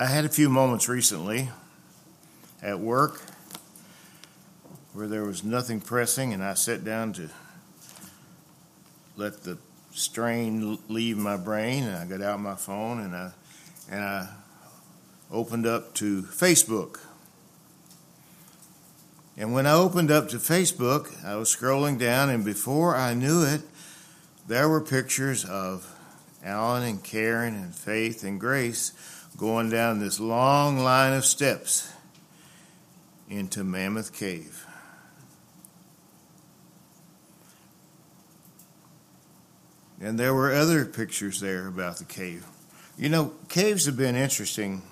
I had a few moments recently at work where there was nothing pressing, and I sat down to let the strain leave my brain. And I got out my phone and I and I opened up to Facebook. And when I opened up to Facebook, I was scrolling down, and before I knew it, there were pictures of Alan and Karen and Faith and Grace going down this long line of steps into Mammoth Cave. And there were other pictures there about the cave. You know, caves have been interesting.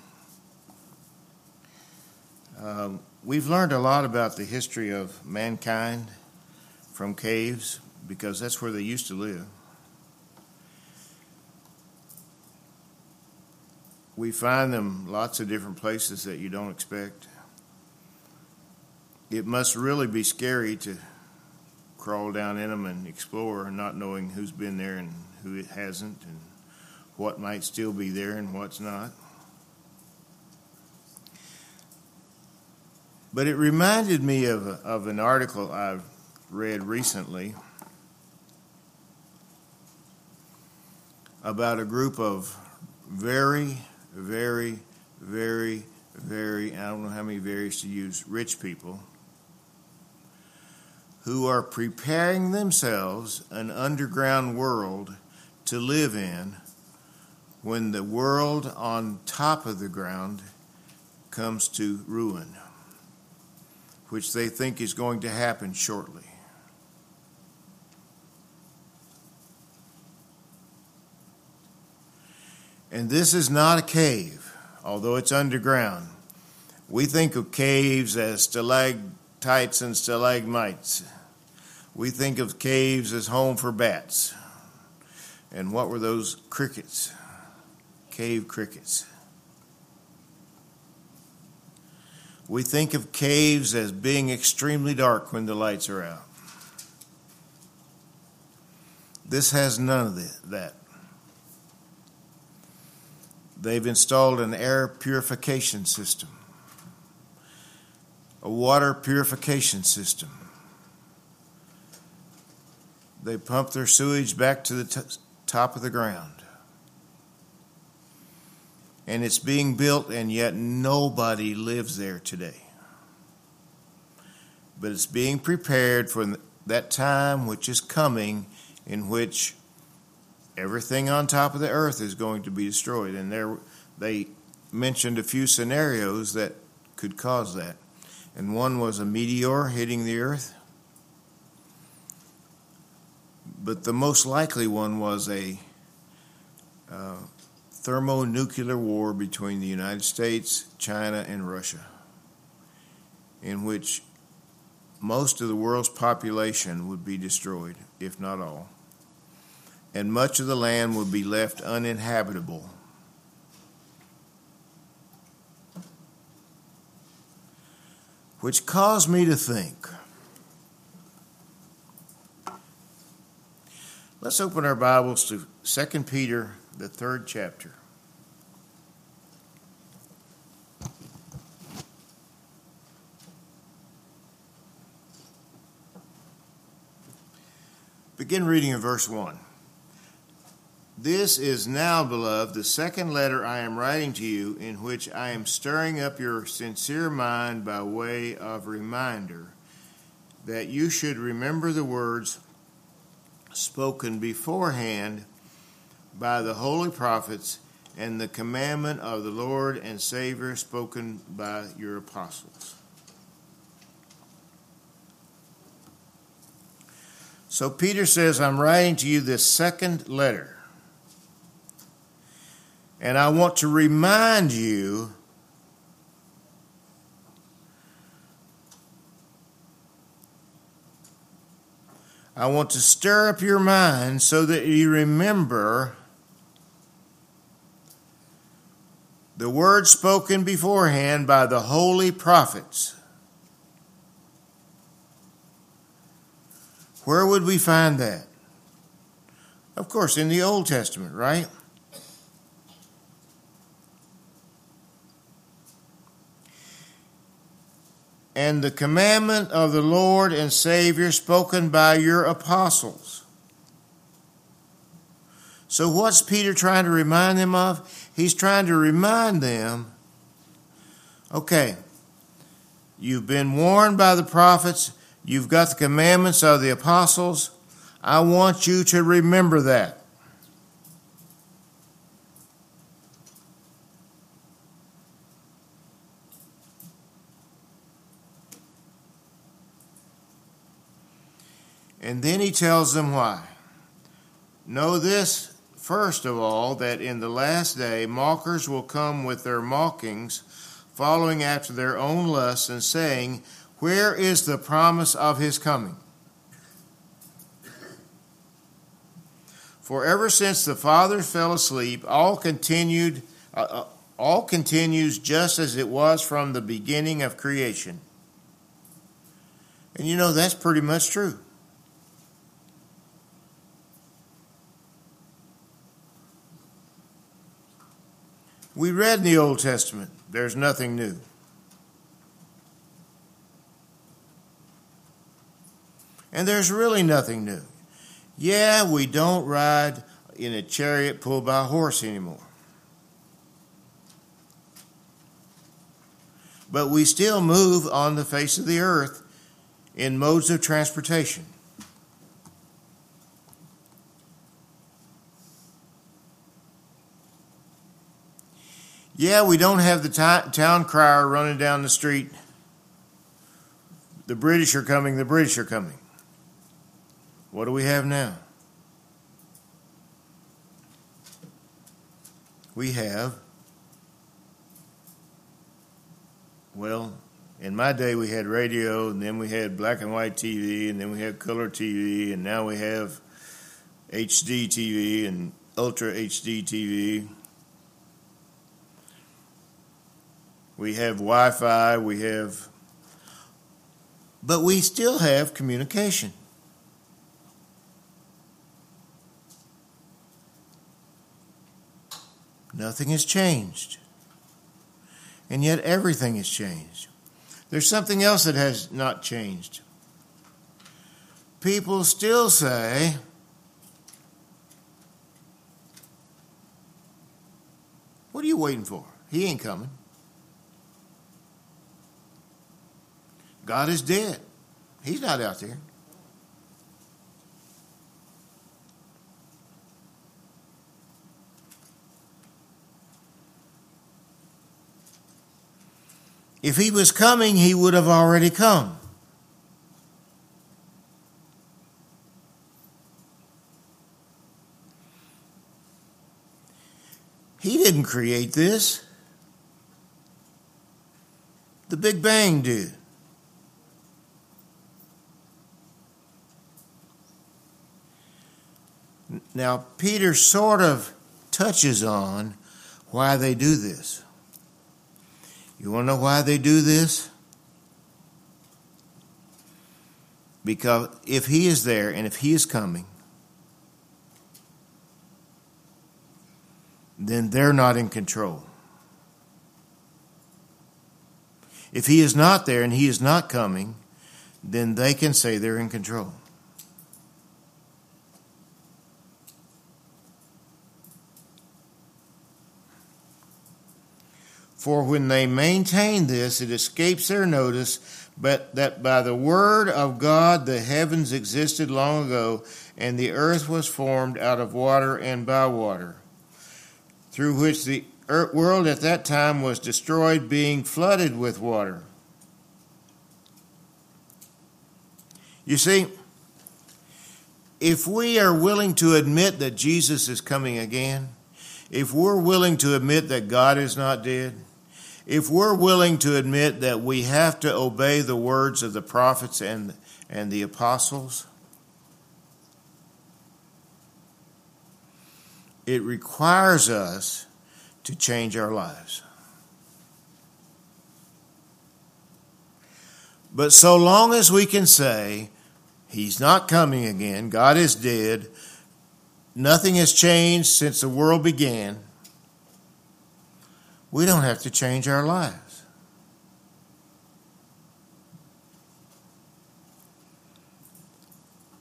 Um, we've learned a lot about the history of mankind from caves because that's where they used to live. We find them lots of different places that you don't expect. It must really be scary to crawl down in them and explore, not knowing who's been there and who hasn't, and what might still be there and what's not. But it reminded me of, of an article I've read recently about a group of very very, very, very, I don't know how many varies to use, rich people who are preparing themselves an underground world to live in when the world on top of the ground comes to ruin, which they think is going to happen shortly. And this is not a cave, although it's underground. We think of caves as stalactites and stalagmites. We think of caves as home for bats. And what were those crickets? Cave crickets. We think of caves as being extremely dark when the lights are out. This has none of that. They've installed an air purification system, a water purification system. They pump their sewage back to the t- top of the ground. And it's being built, and yet nobody lives there today. But it's being prepared for that time which is coming in which everything on top of the earth is going to be destroyed. And there, they mentioned a few scenarios that could cause that. And one was a meteor hitting the earth. But the most likely one was a uh, thermonuclear war between the United States, China, and Russia, in which most of the world's population would be destroyed, if not all and much of the land would be left uninhabitable. Which caused me to think. Let's open our Bibles to 2 Peter, the third chapter. Begin reading in verse 1. This is now, beloved, the second letter I am writing to you, in which I am stirring up your sincere mind by way of reminder that you should remember the words spoken beforehand by the holy prophets and the commandment of the Lord and Savior spoken by your apostles. So Peter says, I'm writing to you this second letter and I want to remind you I want to stir up your mind so that you remember the words spoken beforehand by the holy prophets. Where would we find that? Of course, in the Old Testament, right? And the commandment of the Lord and Savior spoken by your apostles. So, what's Peter trying to remind them of? He's trying to remind them okay, you've been warned by the prophets, you've got the commandments of the apostles. I want you to remember that. And then he tells them why. Know this, first of all, that in the last day mockers will come with their mockings, following after their own lusts, and saying, Where is the promise of his coming? For ever since the fathers fell asleep, all continued, uh, uh all continues just as it was from the beginning of creation. And you know that's pretty much true. We read in the Old Testament, there's nothing new. And there's really nothing new. Yeah, we don't ride in a chariot pulled by a horse anymore. But we still move on the face of the earth in modes of transportation. Yeah, we don't have the t- town crier running down the street. The British are coming, the British are coming. What do we have now? We have, well, in my day we had radio, and then we had black and white TV, and then we had color TV, and now we have HD TV and Ultra HD TV. We have Wi Fi, we have, but we still have communication. Nothing has changed. And yet everything has changed. There's something else that has not changed. People still say, What are you waiting for? He ain't coming. God is dead. He's not out there. If he was coming, he would have already come. He didn't create this. The Big Bang did. Now, Peter sort of touches on why they do this. You want to know why they do this? Because if he is there and if he is coming, then they're not in control. If he is not there and he is not coming, then they can say they're in control. For when they maintain this, it escapes their notice, but that by the word of God the heavens existed long ago, and the earth was formed out of water and by water, through which the world at that time was destroyed, being flooded with water. You see, if we are willing to admit that Jesus is coming again, if we're willing to admit that God is not dead, if we're willing to admit that we have to obey the words of the prophets and, and the apostles, it requires us to change our lives. But so long as we can say, He's not coming again, God is dead, nothing has changed since the world began, we don't have to change our lives.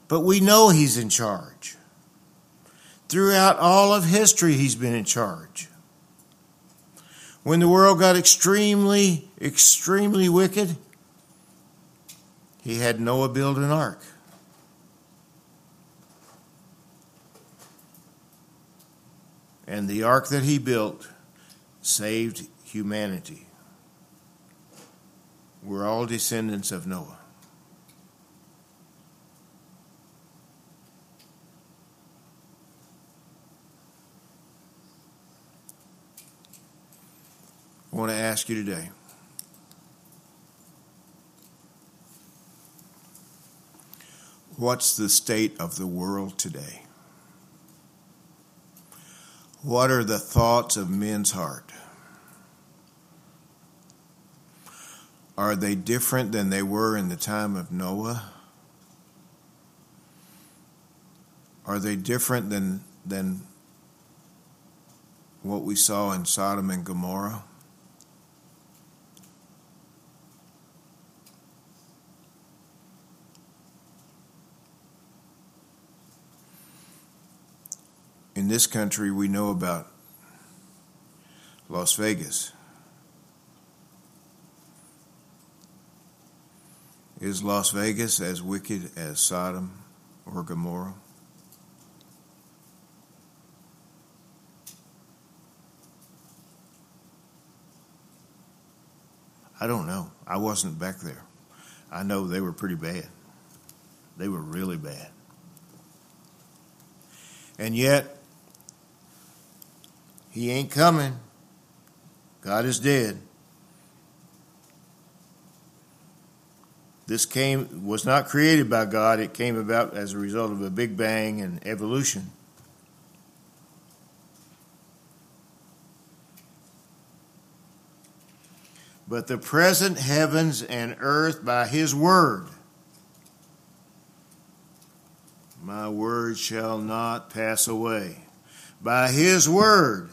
But we know He's in charge. Throughout all of history, He's been in charge. When the world got extremely, extremely wicked, He had Noah build an ark. And the ark that he built saved humanity. We're all descendants of Noah. I want to ask you today what's the state of the world today? What are the thoughts of men's heart? Are they different than they were in the time of Noah? Are they different than, than what we saw in Sodom and Gomorrah? In this country, we know about Las Vegas. Is Las Vegas as wicked as Sodom or Gomorrah? I don't know. I wasn't back there. I know they were pretty bad. They were really bad. And yet, he ain't coming. God is dead. This came was not created by God, it came about as a result of a big bang and evolution. But the present heavens and earth by his word. My word shall not pass away. By his word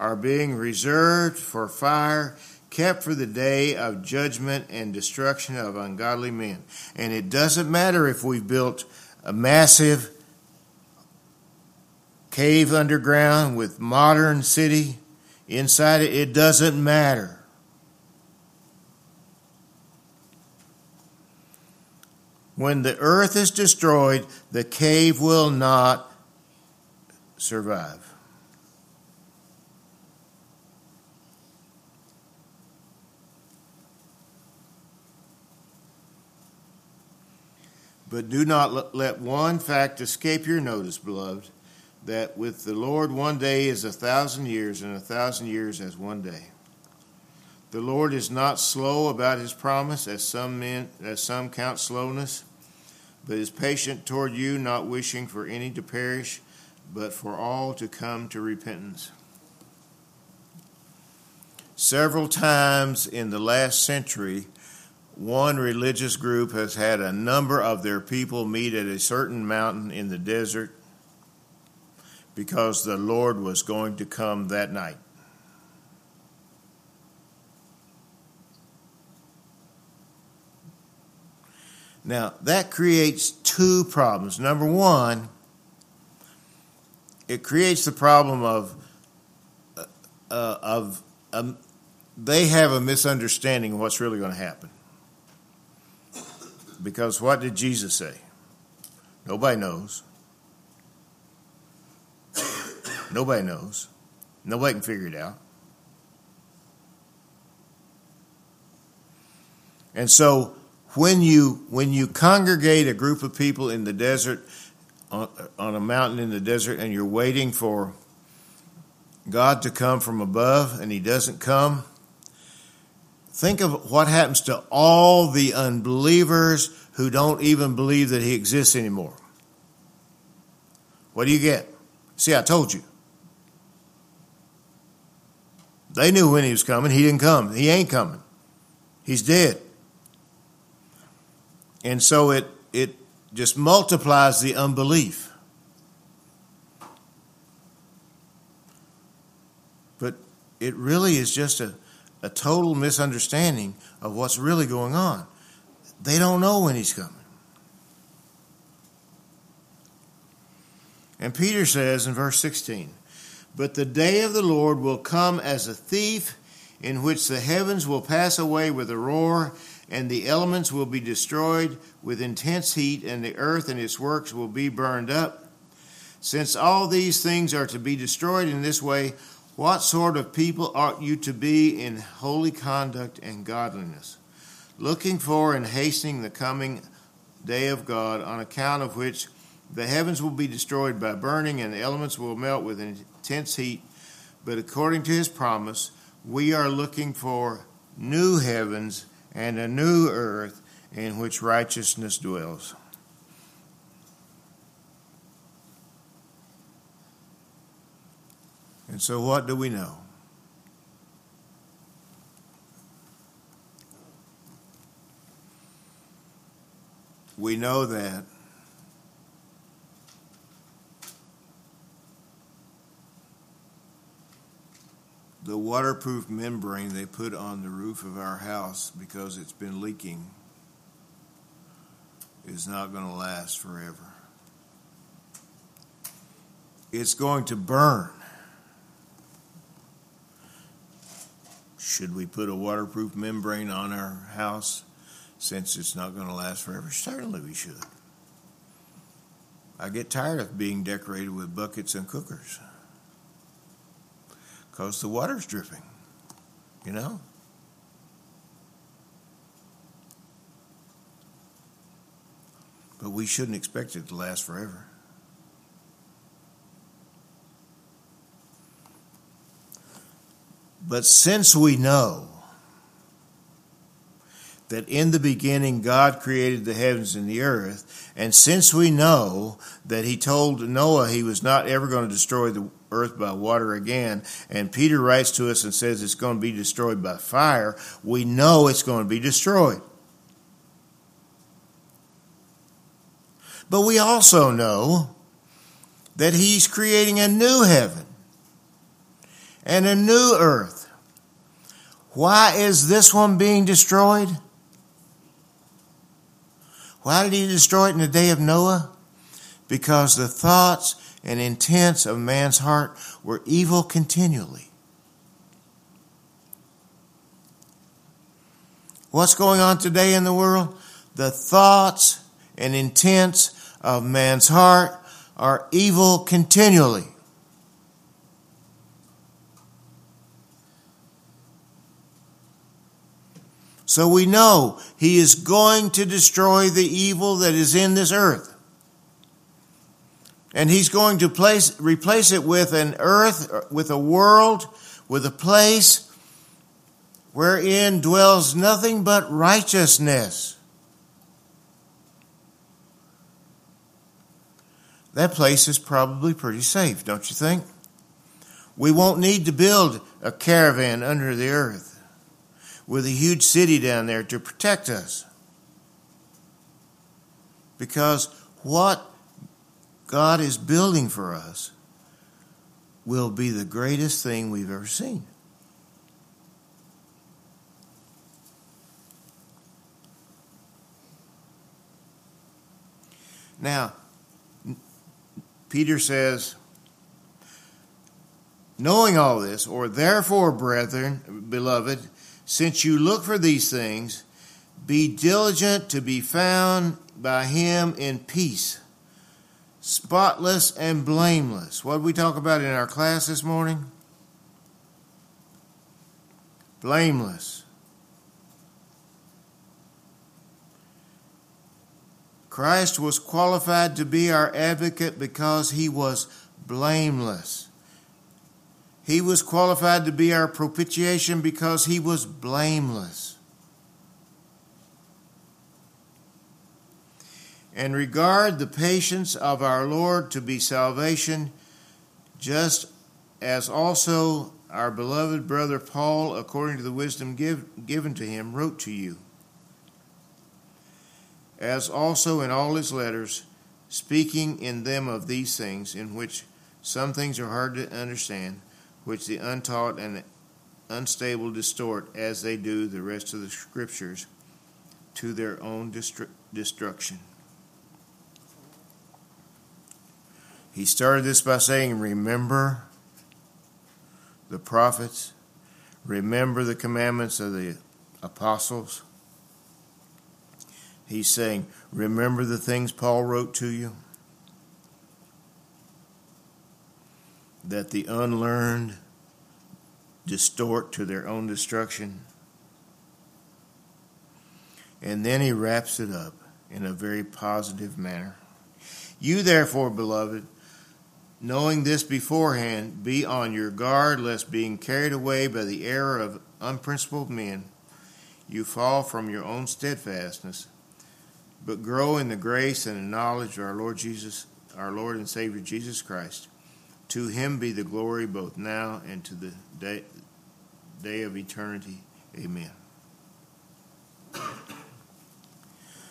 are being reserved for fire, kept for the day of judgment and destruction of ungodly men. And it doesn't matter if we've built a massive cave underground with modern city inside it, it doesn't matter. When the earth is destroyed, the cave will not survive. But do not let one fact escape your notice, beloved, that with the Lord one day is a thousand years, and a thousand years as one day. The Lord is not slow about his promise, as some men as some count slowness, but is patient toward you, not wishing for any to perish, but for all to come to repentance. Several times in the last century, one religious group has had a number of their people meet at a certain mountain in the desert because the Lord was going to come that night. Now, that creates two problems. Number one, it creates the problem of, uh, of um, they have a misunderstanding of what's really going to happen. Because what did Jesus say? Nobody knows. Nobody knows. Nobody can figure it out. And so when you when you congregate a group of people in the desert on, on a mountain in the desert and you're waiting for God to come from above and he doesn't come, Think of what happens to all the unbelievers who don't even believe that he exists anymore. What do you get? See, I told you. They knew when he was coming. He didn't come. He ain't coming. He's dead. And so it it just multiplies the unbelief. But it really is just a a total misunderstanding of what's really going on. They don't know when he's coming. And Peter says in verse 16, But the day of the Lord will come as a thief, in which the heavens will pass away with a roar, and the elements will be destroyed with intense heat, and the earth and its works will be burned up. Since all these things are to be destroyed in this way, what sort of people ought you to be in holy conduct and godliness, looking for and hastening the coming day of God, on account of which the heavens will be destroyed by burning, and the elements will melt with intense heat. But according to his promise, we are looking for new heavens and a new earth in which righteousness dwells. And so, what do we know? We know that the waterproof membrane they put on the roof of our house because it's been leaking is not going to last forever. It's going to burn. Should we put a waterproof membrane on our house since it's not going to last forever? Certainly we should. I get tired of being decorated with buckets and cookers because the water's dripping, you know? But we shouldn't expect it to last forever. But since we know that in the beginning God created the heavens and the earth, and since we know that he told Noah he was not ever going to destroy the earth by water again, and Peter writes to us and says it's going to be destroyed by fire, we know it's going to be destroyed. But we also know that he's creating a new heaven and a new earth. Why is this one being destroyed? Why did he destroy it in the day of Noah? Because the thoughts and intents of man's heart were evil continually. What's going on today in the world? The thoughts and intents of man's heart are evil continually. So we know he is going to destroy the evil that is in this earth. And he's going to place, replace it with an earth, with a world, with a place wherein dwells nothing but righteousness. That place is probably pretty safe, don't you think? We won't need to build a caravan under the earth with a huge city down there to protect us. Because what God is building for us will be the greatest thing we've ever seen. Now, Peter says, knowing all this, or therefore, brethren, beloved, since you look for these things, be diligent to be found by him in peace, spotless and blameless. What did we talk about in our class this morning? Blameless. Christ was qualified to be our advocate because he was blameless. He was qualified to be our propitiation because he was blameless. And regard the patience of our Lord to be salvation, just as also our beloved brother Paul, according to the wisdom give, given to him, wrote to you. As also in all his letters, speaking in them of these things, in which some things are hard to understand which the untaught and unstable distort as they do the rest of the scriptures to their own destru- destruction. He started this by saying, Remember the prophets, remember the commandments of the apostles. He's saying, Remember the things Paul wrote to you. That the unlearned distort to their own destruction. And then he wraps it up in a very positive manner. You, therefore, beloved, knowing this beforehand, be on your guard lest being carried away by the error of unprincipled men, you fall from your own steadfastness, but grow in the grace and the knowledge of our Lord Jesus, our Lord and Savior Jesus Christ. To him be the glory both now and to the day, day of eternity. Amen.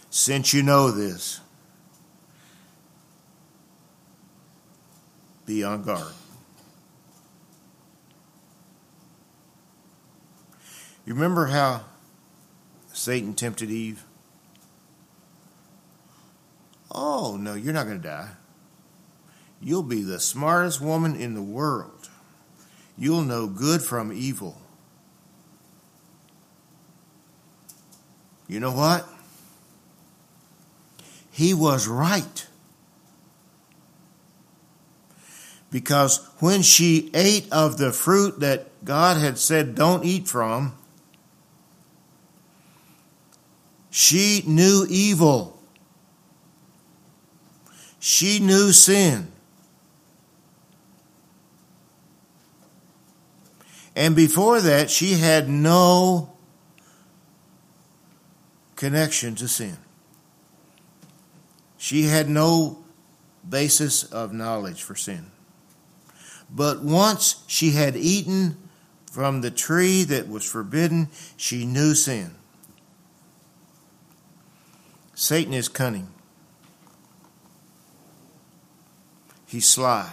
Since you know this, be on guard. You remember how Satan tempted Eve? Oh, no, you're not going to die. You'll be the smartest woman in the world. You'll know good from evil. You know what? He was right. Because when she ate of the fruit that God had said don't eat from, she knew evil. She knew sin. And before that, she had no connection to sin. She had no basis of knowledge for sin. But once she had eaten from the tree that was forbidden, she knew sin. Satan is cunning. He's sly.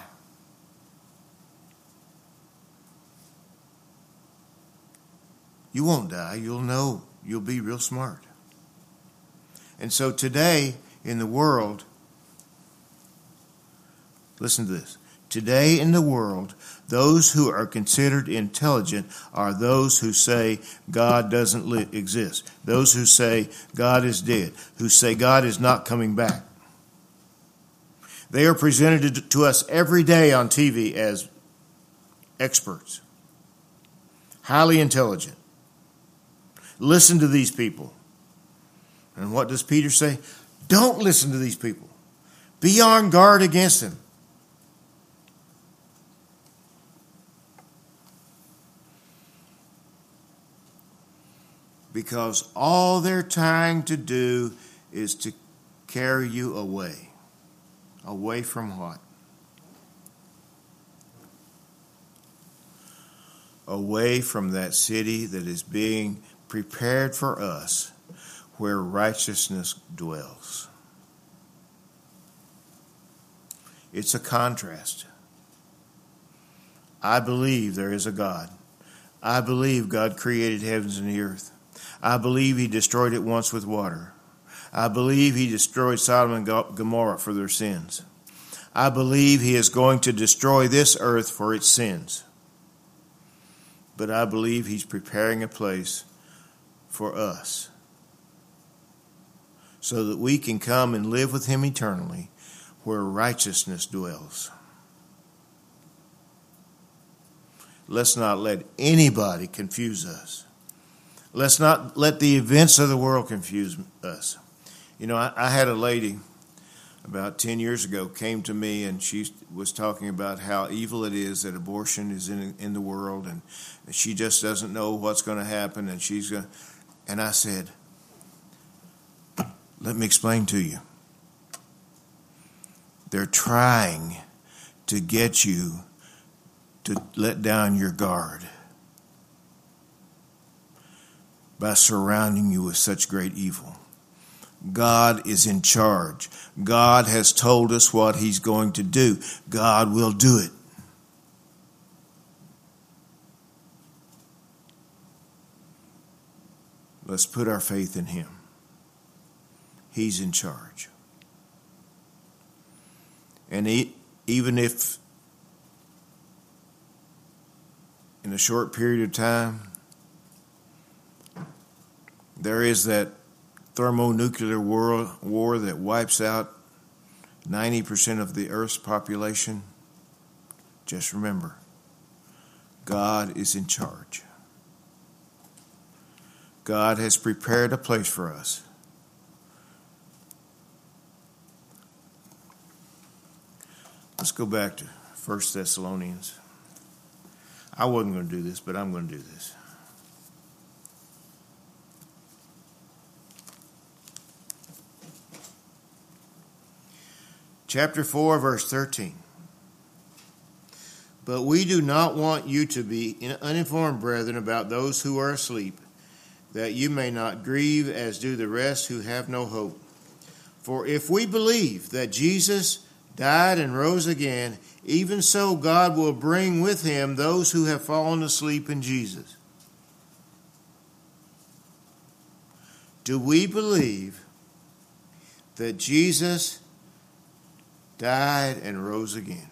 You won't die. You'll know. You'll be real smart. And so today, in the world, listen to this. Today in the world, those who are considered intelligent are those who say God doesn't li- exist, those who say God is dead, who say God is not coming back. They are presented to us every day on TV as experts, highly intelligent. Listen to these people. And what does Peter say? Don't listen to these people. Be on guard against them. Because all they're trying to do is to carry you away. Away from what? Away from that city that is being prepared for us where righteousness dwells. It's a contrast. I believe there is a God. I believe God created heavens and the earth. I believe he destroyed it once with water. I believe he destroyed Sodom and Gomorrah for their sins. I believe he is going to destroy this earth for its sins. But I believe he's preparing a place for us so that we can come and live with him eternally where righteousness dwells. Let's not let anybody confuse us. Let's not let the events of the world confuse us. You know, I, I had a lady about 10 years ago came to me and she was talking about how evil it is that abortion is in, in the world and she just doesn't know what's going to happen and she's going to, and I said, let me explain to you. They're trying to get you to let down your guard by surrounding you with such great evil. God is in charge. God has told us what He's going to do. God will do it. Let's put our faith in Him. He's in charge. And even if in a short period of time there is that thermonuclear war, war that wipes out 90% of the Earth's population, just remember God is in charge. God has prepared a place for us. Let's go back to 1 Thessalonians. I wasn't going to do this, but I'm going to do this. Chapter 4, verse 13. But we do not want you to be uninformed, brethren, about those who are asleep, that you may not grieve as do the rest who have no hope. For if we believe that Jesus died and rose again, even so God will bring with him those who have fallen asleep in Jesus. Do we believe that Jesus died and rose again?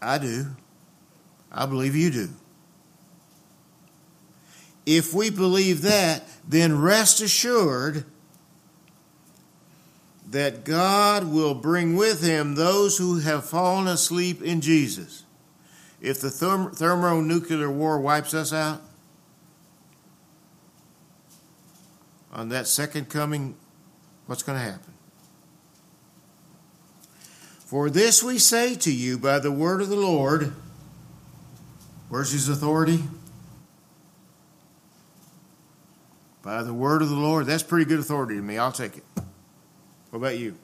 I do. I believe you do. If we believe that, then rest assured that God will bring with him those who have fallen asleep in Jesus. If the therm- thermonuclear war wipes us out, on that second coming, what's going to happen? For this we say to you by the word of the Lord. Where's his authority? By the word of the Lord. That's pretty good authority to me. I'll take it. What about you?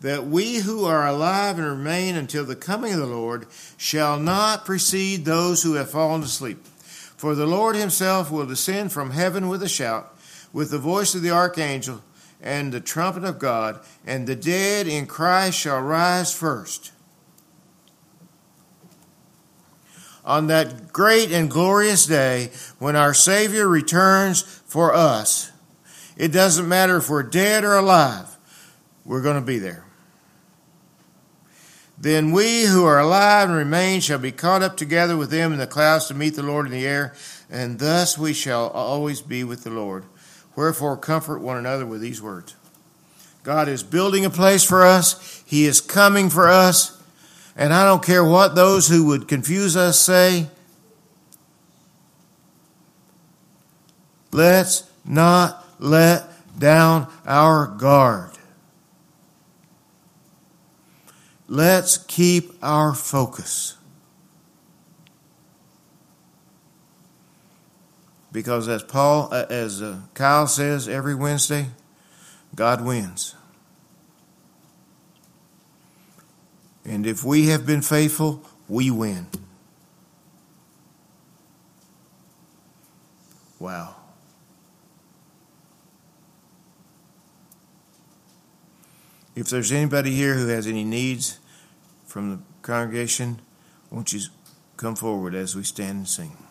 That we who are alive and remain until the coming of the Lord shall not precede those who have fallen asleep. For the Lord himself will descend from heaven with a shout, with the voice of the archangel, and the trumpet of God, and the dead in Christ shall rise first. On that great and glorious day, when our Savior returns for us, it doesn't matter if we're dead or alive, we're going to be there. Then we who are alive and remain shall be caught up together with them in the clouds to meet the Lord in the air, and thus we shall always be with the Lord. Wherefore, comfort one another with these words. God is building a place for us, He is coming for us, and I don't care what those who would confuse us say. Let's not let down our guard. Let's keep our focus. Because as Paul, uh, as uh, Kyle says every Wednesday, God wins. And if we have been faithful, we win. Wow. If there's anybody here who has any needs from the congregation, won't you come forward as we stand and sing?